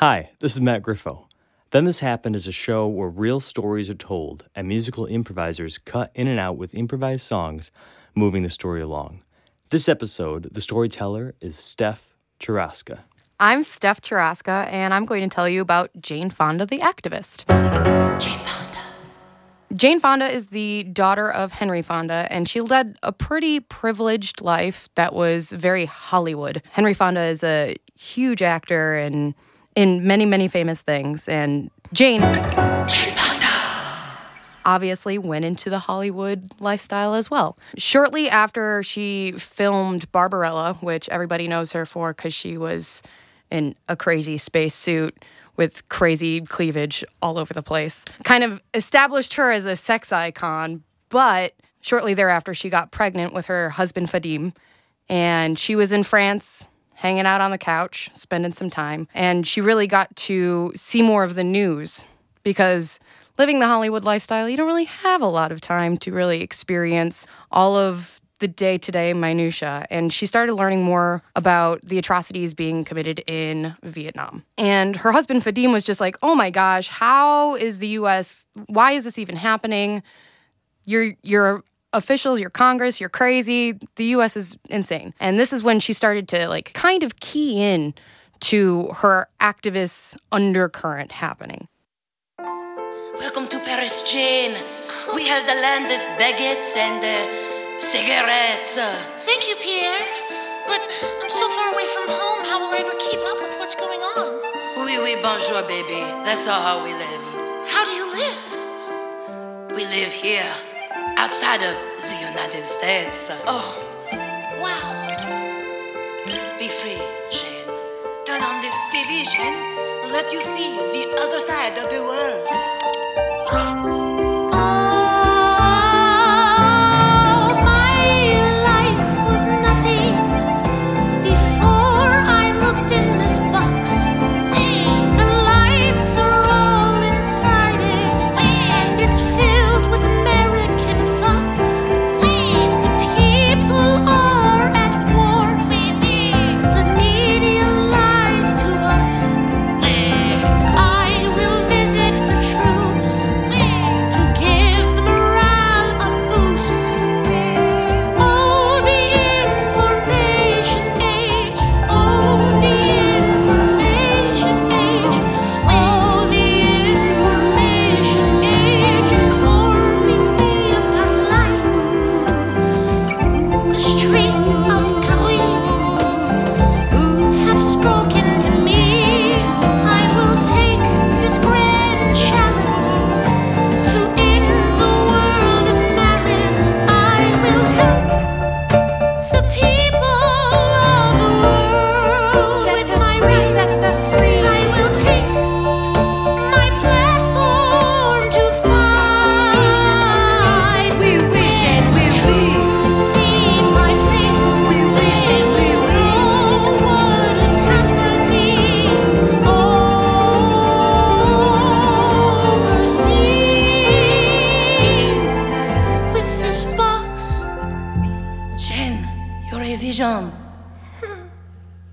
Hi, this is Matt Griffo. Then This Happened is a show where real stories are told and musical improvisers cut in and out with improvised songs, moving the story along. This episode, the storyteller is Steph Churaska. I'm Steph Churaska, and I'm going to tell you about Jane Fonda, the activist. Jane Fonda. Jane Fonda is the daughter of Henry Fonda, and she led a pretty privileged life that was very Hollywood. Henry Fonda is a huge actor and in many, many famous things. And Jane, Jane Fonda, obviously went into the Hollywood lifestyle as well. Shortly after she filmed Barbarella, which everybody knows her for because she was in a crazy space suit with crazy cleavage all over the place, kind of established her as a sex icon. But shortly thereafter, she got pregnant with her husband Vadim, and she was in France hanging out on the couch, spending some time. And she really got to see more of the news because living the Hollywood lifestyle, you don't really have a lot of time to really experience all of the day to day minutia. And she started learning more about the atrocities being committed in Vietnam. And her husband, Vadim, was just like, oh my gosh, how is the US, why is this even happening? You're, you're officials, your Congress, you're crazy. The US is insane. And this is when she started to like kind of key in to her activist undercurrent happening. Welcome to Paris, Jane. We have the land of baguettes and uh, cigarettes. Thank you, Pierre. But I'm so far away from home. How will I ever keep up with what's going on? Oui, oui, bonjour, baby. That's all how we live. How do you live? We live here outside of the United States. Oh, wow. Be free, Jane. Turn on this TV, Jane. Let you see the other side of the world.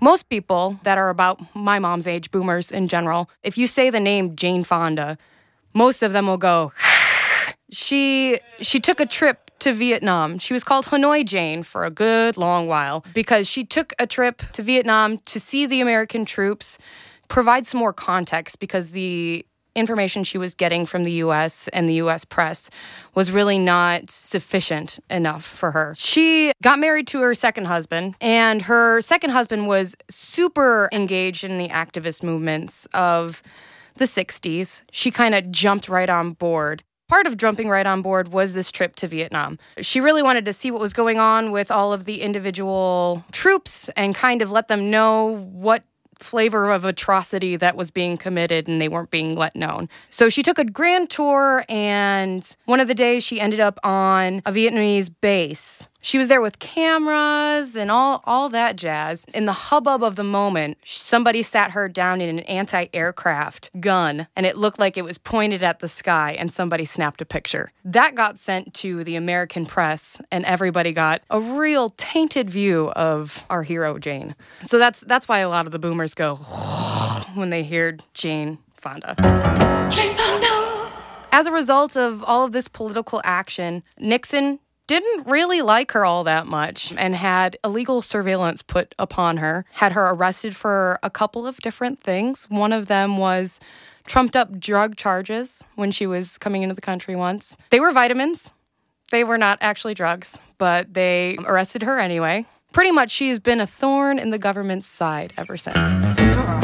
Most people that are about my mom's age, boomers in general, if you say the name Jane Fonda, most of them will go, she she took a trip to Vietnam. She was called Hanoi Jane for a good long while because she took a trip to Vietnam to see the American troops, provide some more context because the information she was getting from the US and the US press was really not sufficient enough for her. She got married to her second husband, and her second husband was super engaged in the activist movements of the 60s. She kind of jumped right on board. Part of jumping right on board was this trip to Vietnam. She really wanted to see what was going on with all of the individual troops and kind of let them know what flavor of atrocity that was being committed and they weren't being let known. So she took a grand tour, and one of the days she ended up on a Vietnamese base She was there with cameras and all, all that jazz. In the hubbub of the moment, somebody sat her down in an anti aircraft gun and it looked like it was pointed at the sky and somebody snapped a picture. That got sent to the American press and everybody got a real tainted view of our hero Jane. So that's that's why a lot of the boomers go when they hear Jane Fonda. Jane Fonda. As a result of all of this political action, Nixon didn't really like her all that much and had illegal surveillance put upon her, had her arrested for a couple of different things. One of them was trumped up drug charges when she was coming into the country once. They were vitamins. They were not actually drugs, but they arrested her anyway. Pretty much, she's been a thorn in the government's side ever since.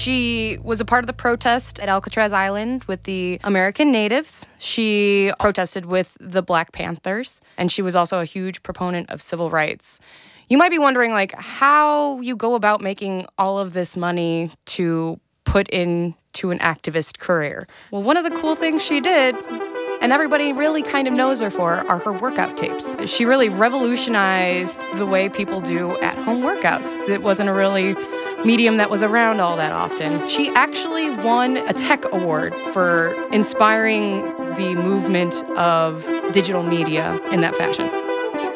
She was a part of the protest at Alcatraz Island with the American natives. She protested with the Black Panthers, and she was also a huge proponent of civil rights. You might be wondering, like, how you go about making all of this money to put into an activist career. Well, one of the cool things she did, and everybody really kind of knows her for, are her workout tapes. She really revolutionized the way people do at home workouts. It wasn't a really medium that was around all that often. She actually won a tech award for inspiring the movement of digital media in that fashion.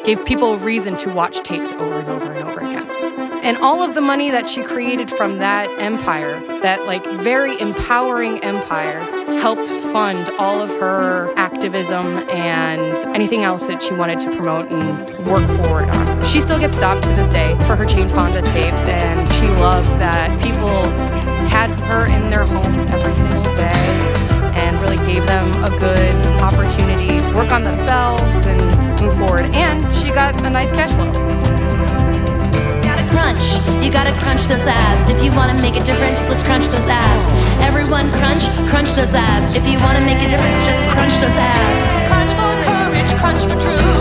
Gave people reason to watch tapes over and over and over again. And all of the money that she created from that empire, that like very empowering empire, helped fund all of her activism and anything else that she wanted to promote and work forward on. She still gets stopped to this day for her Jane Fonda tapes, and she loves that people had her in their homes every single day and really gave them a good opportunity to work on themselves got a nice cash flow. gotta crunch. You gotta crunch those abs. If you wanna make a difference, let's crunch those abs. Everyone crunch, crunch those abs. If you wanna make a difference, just crunch those abs. Crunch for courage, crunch for truth,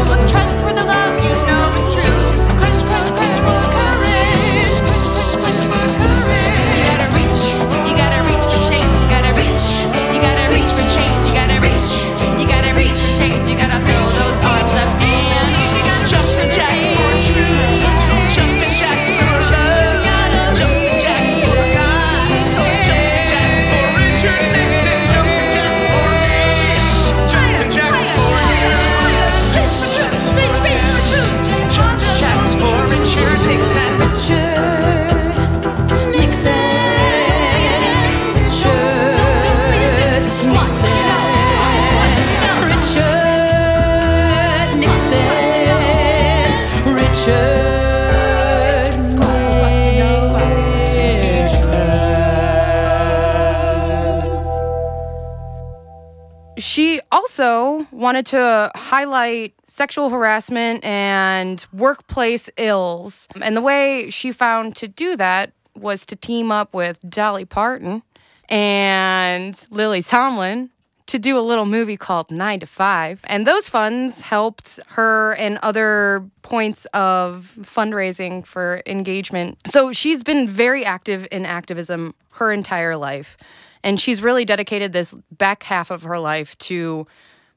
also wanted to highlight sexual harassment and workplace ills. And the way she found to do that was to team up with Dolly Parton and Lily Tomlin to do a little movie called Nine to Five. And those funds helped her and other points of fundraising for engagement. So she's been very active in activism her entire life. And she's really dedicated this back half of her life to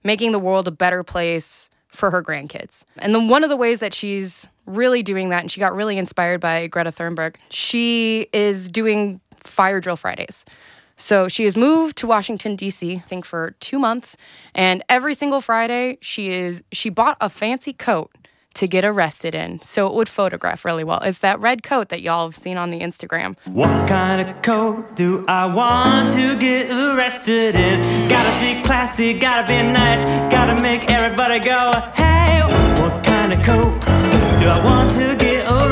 making the world a better place for her grandkids. And then one of the ways that she's really doing that, and she got really inspired by Greta Thunberg, she is doing Fire Drill Fridays. So she has moved to Washington D.C. I think for two months, and every single Friday she is she bought a fancy coat to get arrested in so it would photograph really well. It's that red coat that y'all have seen on the Instagram. What kind of coat do I want to get arrested in? Gotta speak classy, gotta be nice, gotta make everybody go, hey. What kind of coat do I want to get arrested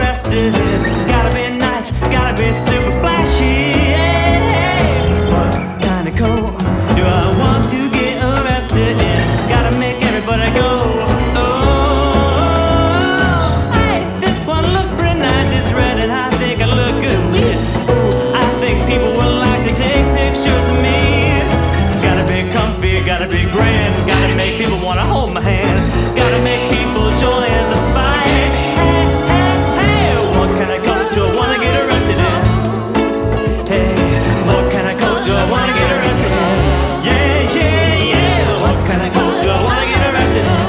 gotta be grand, gotta make people wanna hold my hand, gotta make people join the fight. Hey, hey, hey, what kind of coat do I wanna get arrested in? Hey, what kind of coat do I wanna get arrested in? Yeah, yeah, yeah, what kind of coat do I wanna get arrested in?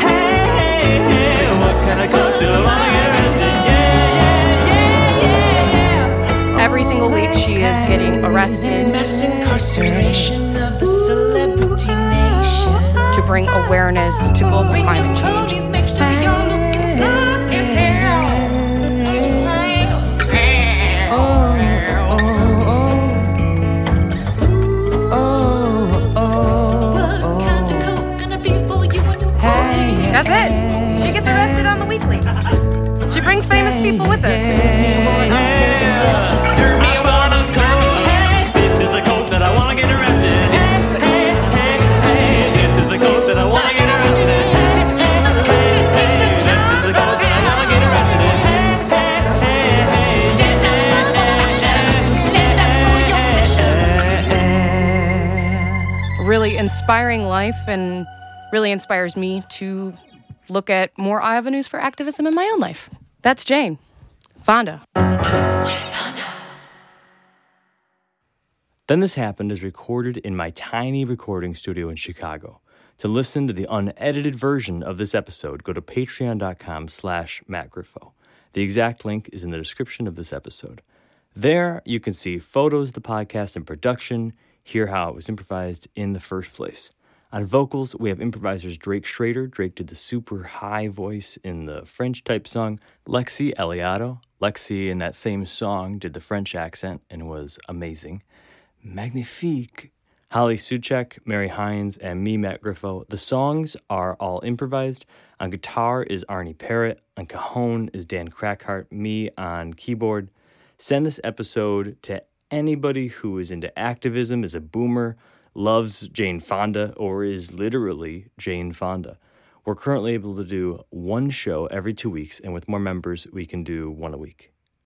Hey, hey, hey, what kind of coat do I wanna get arrested in? Yeah, yeah, yeah, yeah, yeah. Every single week, she is getting arrested Mass incarceration of the celebrity nation. to bring awareness to global climate change. Please make sure you're looking fly as hell. What kind of coat gonna be for you and your queen? That's it. She gets arrested on the weekly. She brings famous people with her. Really inspiring life and really inspires me to look at more avenues for activism in my own life. That's Jane. Fonda. Then This Happened is recorded in my tiny recording studio in Chicago. To listen to the unedited version of this episode, go to patreon.com slash mattgriffo. The exact link is in the description of this episode. There, you can see photos of the podcast in production, hear how it was improvised in the first place. On vocals, we have improvisers Drake Schrader. Drake did the super high voice in the French type song. Lexi Eliado. Lexi, in that same song, did the French accent and was amazing. Magnifique. Holly Suchek, Mary Hines, and me, Matt Griffo. The songs are all improvised. On guitar is Arnie Parrott. On cajon is Dan Crackhart. Me on keyboard. Send this episode to anybody who is into activism, is a boomer, loves Jane Fonda, or is literally Jane Fonda. We're currently able to do one show every two weeks, and with more members, we can do one a week.